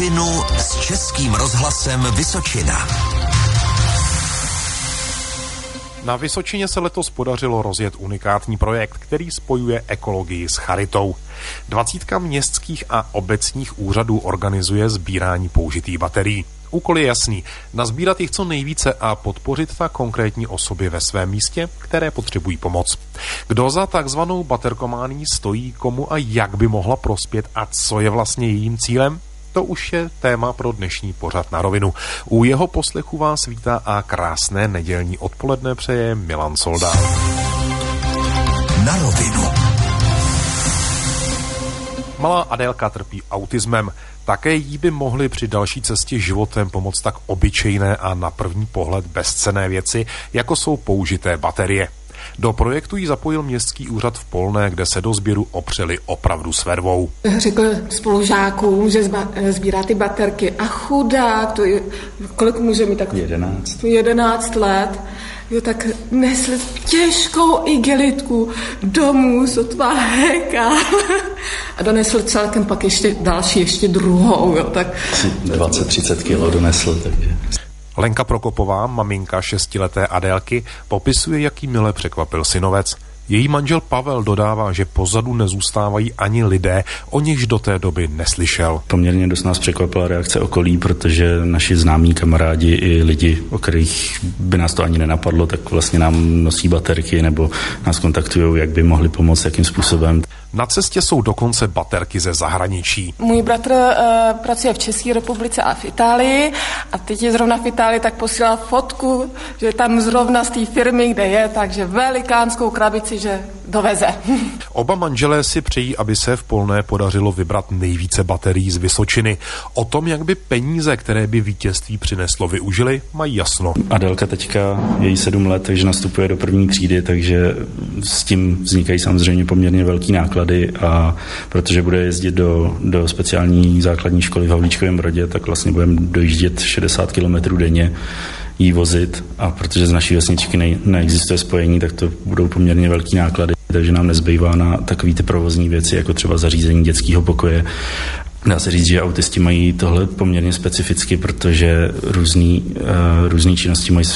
rovinu s Českým rozhlasem Vysočina. Na Vysočině se letos podařilo rozjet unikátní projekt, který spojuje ekologii s charitou. Dvacítka městských a obecních úřadů organizuje sbírání použitých baterií. Úkol je jasný. Nazbírat jich co nejvíce a podpořit tak konkrétní osoby ve svém místě, které potřebují pomoc. Kdo za takzvanou baterkomání stojí, komu a jak by mohla prospět a co je vlastně jejím cílem? To už je téma pro dnešní pořad na rovinu. U jeho poslechu vás vítá a krásné nedělní odpoledne přeje Milan Soldán. Na rovinu. Malá Adélka trpí autismem. Také jí by mohly při další cestě životem pomoct tak obyčejné a na první pohled bezcené věci, jako jsou použité baterie. Do projektu ji zapojil městský úřad v Polné, kde se do sběru opřeli opravdu s vervou. Řekl spolužákům, že sbírá ty baterky a chudák, to je, kolik může mít tak? 11. 11 let. Jo, tak nesli těžkou igelitku domů, sotva heka. A donesl celkem pak ještě další, ještě druhou, jo, tak... 20-30 kilo donesl, takže... Lenka Prokopová, maminka šestileté Adélky, popisuje, jaký mile překvapil synovec. Její manžel Pavel dodává, že pozadu nezůstávají ani lidé, o nichž do té doby neslyšel. Poměrně dost nás překvapila reakce okolí, protože naši známí kamarádi i lidi, o kterých by nás to ani nenapadlo, tak vlastně nám nosí baterky nebo nás kontaktují, jak by mohli pomoct, jakým způsobem. Na cestě jsou dokonce baterky ze zahraničí. Můj bratr uh, pracuje v České republice a v Itálii a teď je zrovna v Itálii, tak posílal fotku, že tam zrovna z té firmy, kde je, takže velikánskou krabici, že doveze. Oba manželé si přejí, aby se v Polné podařilo vybrat nejvíce baterií z Vysočiny. O tom, jak by peníze, které by vítězství přineslo, využili, mají jasno. Adelka teďka je jí sedm let, takže nastupuje do první třídy, takže s tím vznikají samozřejmě poměrně velký náklady a protože bude jezdit do, do speciální základní školy v Havlíčkovém Brodě, tak vlastně budeme dojíždět 60 km denně jí vozit. A protože z naší vesničky ne, neexistuje spojení, tak to budou poměrně velký náklady, takže nám nezbývá na takové ty provozní věci, jako třeba zařízení dětského pokoje Dá se říct, že autisti mají tohle poměrně specificky, protože různý, uh, různý činnosti mají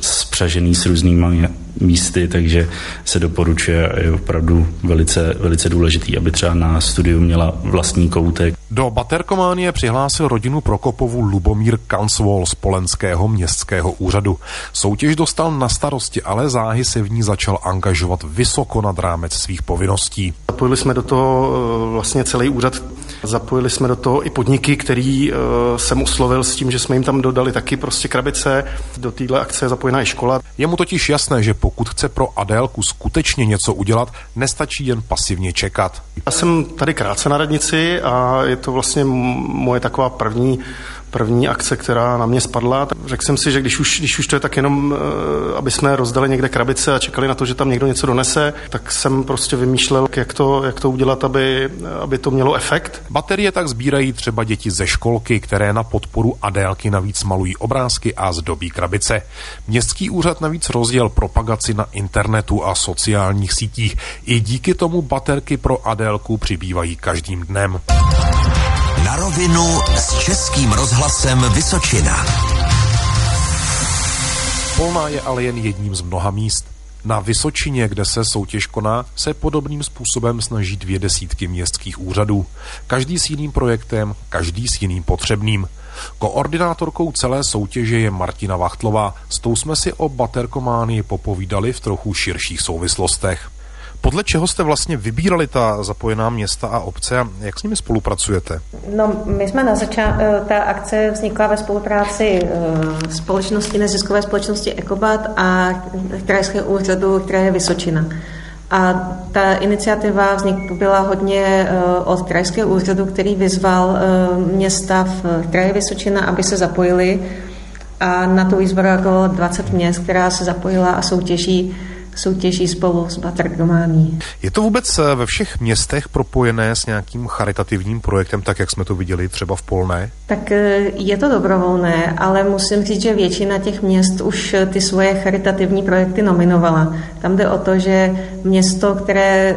spřažený s různými místy, takže se doporučuje a je opravdu velice, velice důležitý, aby třeba na studiu měla vlastní koutek. Do Baterkománie přihlásil rodinu Prokopovu Lubomír Kansvol z Polenského městského úřadu. Soutěž dostal na starosti, ale záhy se v ní začal angažovat vysoko nad rámec svých povinností. Zapojili jsme do toho eh, vlastně celý úřad Zapojili jsme do toho i podniky, který uh, jsem uslovil s tím, že jsme jim tam dodali taky prostě krabice. Do téhle akce je zapojená i škola. Je mu totiž jasné, že pokud chce pro Adélku skutečně něco udělat, nestačí jen pasivně čekat. Já jsem tady krátce na radnici a je to vlastně moje taková první první akce, která na mě spadla. Řekl jsem si, že když už, když už to je tak jenom, eh, aby jsme rozdali někde krabice a čekali na to, že tam někdo něco donese, tak jsem prostě vymýšlel, jak to, jak to udělat, aby, aby to mělo efekt. Baterie tak sbírají třeba děti ze školky, které na podporu Adélky navíc malují obrázky a zdobí krabice. Městský úřad navíc rozděl propagaci na internetu a sociálních sítích. I díky tomu baterky pro Adélku přibývají každým dnem. Na rovinu s Českým rozhlasem Vysočina. Polná je ale jen jedním z mnoha míst. Na Vysočině, kde se soutěž koná, se podobným způsobem snaží dvě desítky městských úřadů. Každý s jiným projektem, každý s jiným potřebným. Koordinátorkou celé soutěže je Martina Vachtlová. S tou jsme si o baterkománii popovídali v trochu širších souvislostech. Podle čeho jste vlastně vybírali ta zapojená města a obce a jak s nimi spolupracujete? No, my jsme na začátku, eh, ta akce vznikla ve spolupráci eh, společnosti, neziskové společnosti Ekobat a krajského úřadu, které je Vysočina. A ta iniciativa vznik byla hodně eh, od krajského úřadu, který vyzval města v kraji Vysočina, aby se zapojili. A na tu výzvu jako 20 měst, která se zapojila a soutěží soutěží spolu s Batrgomání. Je to vůbec eh, ve všech městech propojené s nějakým charitativním projektem, tak jak jsme to viděli třeba v Polné? Tak eh, je to dobrovolné, ale musím říct, že většina těch měst už eh, ty svoje charitativní projekty nominovala. Tam jde o to, že město, které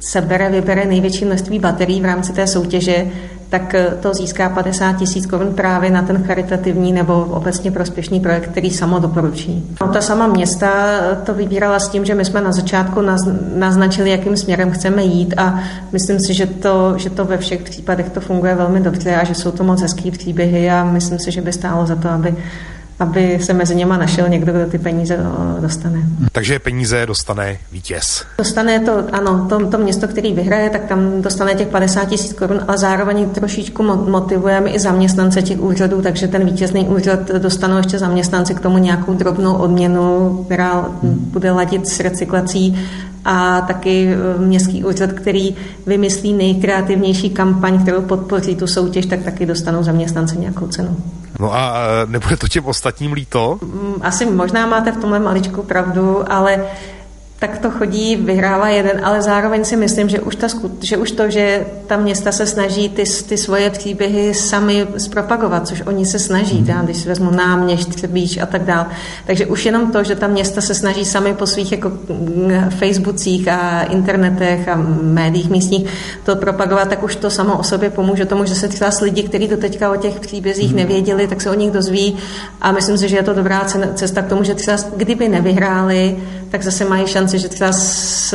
sebere, vybere největší množství baterií v rámci té soutěže, tak eh, to získá 50 tisíc korun právě na ten charitativní nebo obecně prospěšný projekt, který samo doporučí. No, ta sama města to vybírala s tím, že my jsme na začátku naznačili, jakým směrem chceme jít a myslím si, že to, že to ve všech případech to funguje velmi dobře a že jsou to moc hezký příběhy a myslím si, že by stálo za to, aby aby se mezi něma našel někdo, kdo ty peníze eh, dostane. Takže peníze dostane vítěz. Dostane to, ano, to, to město, který vyhraje, tak tam dostane těch 50 tisíc korun, ale zároveň trošičku motivujeme i zaměstnance těch úřadů, takže ten vítězný úřad dostanou ještě zaměstnanci k tomu nějakou drobnou odměnu, která bude ladit s recyklací a taky eh, městský úřad, který vymyslí nejkreativnější kampaň, kterou podpoří tu soutěž, tak taky dostanou zaměstnance nějakou cenu. No a e, nebude to těm ostatním líto? Mm, asi možná máte v tomhle maličku pravdu, ale tak to chodí, vyhrává jeden, ale zároveň si myslím, že už, ta, že už to, že ta města se snaží ty, ty svoje příběhy sami zpropagovat, což oni se snaží, mm. když si vezmu náměšť, Třebíč a tak dál. Takže už jenom to, že ta města se snaží sami po svých jako mm, Facebookích a internetech a médiích místních to propagovat, tak už to samo o sobě pomůže tomu, že se třeba s lidi, kteří do teďka o těch příbězích mm. nevěděli, tak se o nich dozví a myslím si, že je to dobrá cesta k tomu, že třeba kdyby nevyhráli, tak zase mají šanci, že třeba s,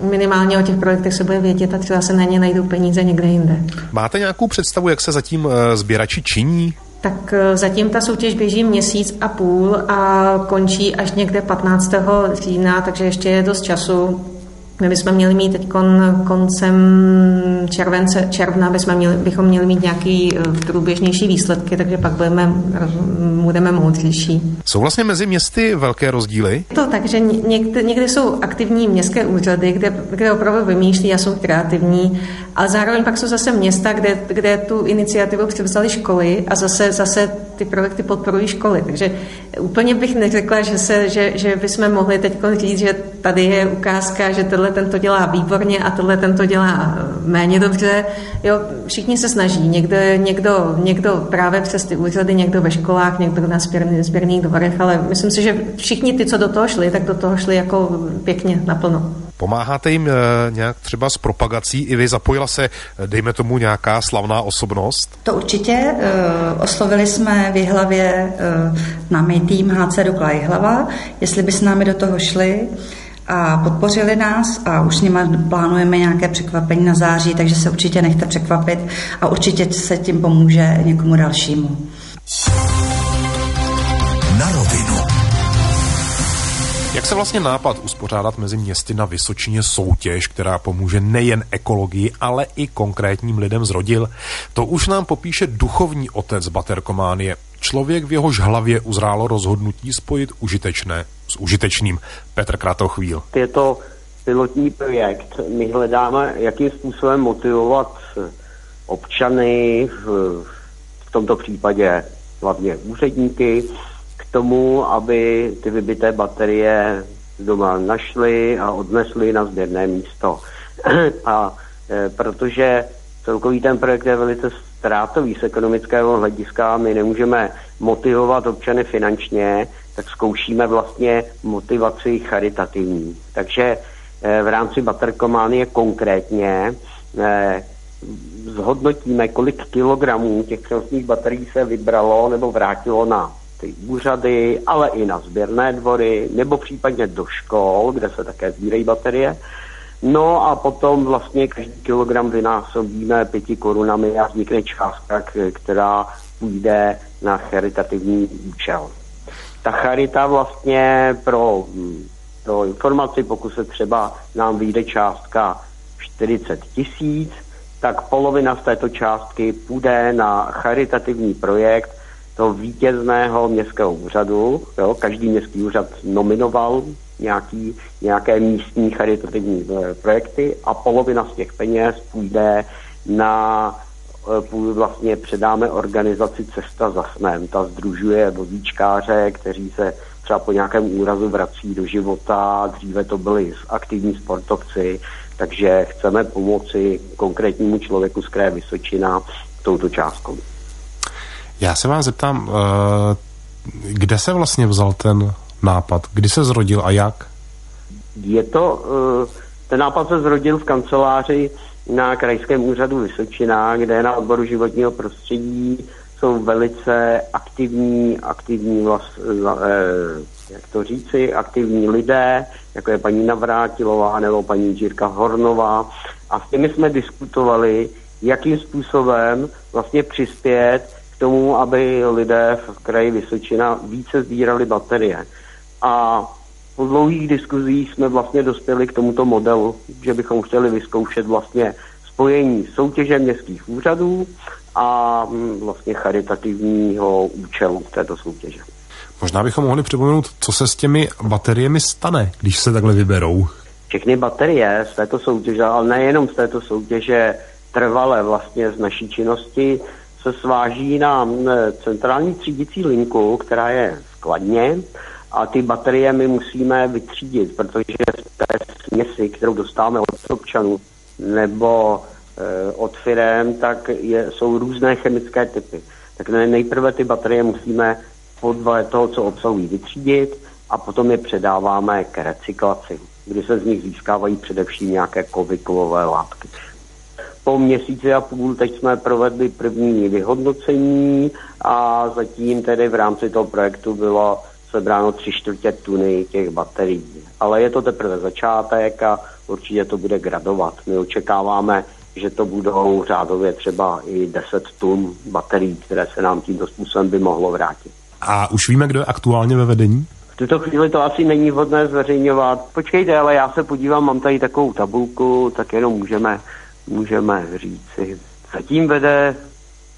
minimálně o těch projektech se bude vědět a třeba se na ně najdou peníze někde jinde. Máte nějakou představu, jak se zatím eh, sběrači činí? Tak eh, zatím ta soutěž běží měsíc a půl a končí až někde 15. října, takže ještě je dost času. My bychom měli mít teď koncem července, června bychom měli, bychom měli mít nějaký eh, průběžnější výsledky, takže pak budeme, budeme moudřejší. Jsou vlastně mezi městy velké rozdíly? To tak, že někde, někde jsou aktivní městské úřady, kde, kde opravdu vymýšlí a jsou kreativní, ale zároveň pak jsou zase města, kde, kde tu iniciativu převzali školy a zase, zase ty projekty podporují školy. Takže úplně bych neřekla, že, se, že, že bychom mohli teď říct, že tady je ukázka, že tenhle ten to dělá výborně a tenhle ten to dělá méně dobře. Jo, všichni se snaží. Někdo, někdo, někdo právě přes ty úřady, někdo ve školách, někdo na sběrný, sběrných dvorech, ale myslím si, že všichni ty, co do toho šli, tak do toho šli jako pěkně naplno. Pomáháte jim e, nějak třeba s propagací? I vy zapojila se, dejme tomu, nějaká slavná osobnost? To určitě. E, oslovili jsme v Jihlavě námi tým HC Dukla Jihlava, jestli by s námi do toho šli a podpořili nás a už s nimi plánujeme nějaké překvapení na září, takže se určitě nechte překvapit a určitě se tím pomůže někomu dalšímu. Se vlastně nápad uspořádat mezi městy na Vysočině soutěž, která pomůže nejen ekologii, ale i konkrétním lidem zrodil? To už nám popíše duchovní otec Baterkománie, člověk v jehož hlavě uzrálo rozhodnutí spojit užitečné s užitečným. Petr Kratochvíl. Je to pilotní projekt. My hledáme, jakým způsobem motivovat občany, v, v tomto případě hlavně úředníky, tomu, aby ty vybité baterie doma našli a odnesli na sběrné místo. a e, protože celkový ten projekt je velice ztrátový z ekonomického hlediska, my nemůžeme motivovat občany finančně, tak zkoušíme vlastně motivaci charitativní. Takže eh, v rámci Buttercománie konkrétně eh, zhodnotíme, kolik kilogramů těch přenosných baterií se vybralo nebo vrátilo na ty úřady, ale i na sběrné dvory, nebo případně do škol, kde se také sbírají baterie. No a potom vlastně každý kilogram vynásobíme pěti korunami a vznikne částka, která půjde na charitativní účel. Ta charita vlastně pro, pro informaci, pokud se třeba nám vyjde částka 40 tisíc, tak polovina z této částky půjde na charitativní projekt toho vítězného městského úřadu. Jo? Každý městský úřad nominoval nějaký, nějaké místní charitativní eh, projekty a polovina z těch peněz půjde na eh, vlastně předáme organizaci Cesta za snem. Ta združuje vozíčkáře, kteří se třeba po nějakém úrazu vrací do života. Dříve to byli aktivní sportovci, takže chceme pomoci konkrétnímu člověku z kraje Vysočina touto částkou. Já se vám zeptám, eh, kde se vlastně vzal ten nápad? Kdy se zrodil a jak? Je to, eh, ten nápad se zrodil v kanceláři na Krajském úřadu Vysočina, kde na odboru životního prostředí jsou velice aktivní, aktivní vlast, eh, jak to říci, aktivní lidé, jako je paní Navrátilová nebo paní Žírka Hornová. A s těmi jsme diskutovali, jakým způsobem vlastně přispět tomu, aby lidé v kraji Vysočina více sbírali baterie. A po dlouhých diskuzích jsme vlastně dospěli k tomuto modelu, že bychom chtěli vyzkoušet vlastně spojení soutěže městských úřadů a mm, vlastně charitativního účelu této soutěže. Možná bychom mohli připomenout, co se s těmi bateriemi stane, když se takhle vyberou. Všechny baterie z této soutěže, ale nejenom z této soutěže, trvale vlastně z naší činnosti, se sváží na mm, centrální třídicí linku, která je skladně a ty baterie my musíme vytřídit, protože z té směsi, kterou dostáváme od občanů nebo e, od firem, tak je, jsou různé chemické typy. Tak nejprve ty baterie musíme podle toho, co obsahují, vytřídit a potom je předáváme k recyklaci, kdy se z nich získávají především nějaké kovyklové látky. Po měsíci a půl teď jsme provedli první vyhodnocení a zatím tedy v rámci toho projektu bylo sebráno tři čtvrtě tuny těch baterií. Ale je to teprve začátek a určitě to bude gradovat. My očekáváme, že to budou řádově třeba i 10 tun baterií, které se nám tímto způsobem by mohlo vrátit. A už víme, kdo je aktuálně ve vedení? V tuto chvíli to asi není vhodné zveřejňovat. Počkejte, ale já se podívám, mám tady takovou tabulku, tak jenom můžeme, můžeme říci. Zatím vede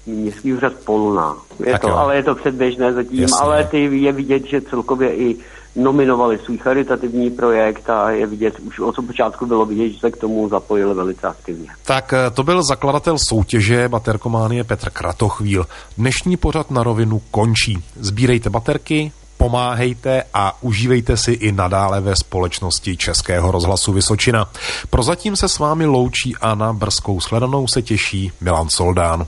městský úřad Polna. Je to, ale je to předběžné zatím, Jasně. ale ty je vidět, že celkově i nominovali svůj charitativní projekt a je vidět, už od počátku bylo vidět, že se k tomu zapojili velice aktivně. Tak eh, to byl zakladatel soutěže Baterkománie Petr Kratochvíl. Dnešní pořad na rovinu končí. Sbírejte baterky, pomáhejte a užívejte si i nadále ve společnosti Českého rozhlasu Vysočina. Prozatím se s vámi loučí a na brzkou sledanou se těší Milan Soldán.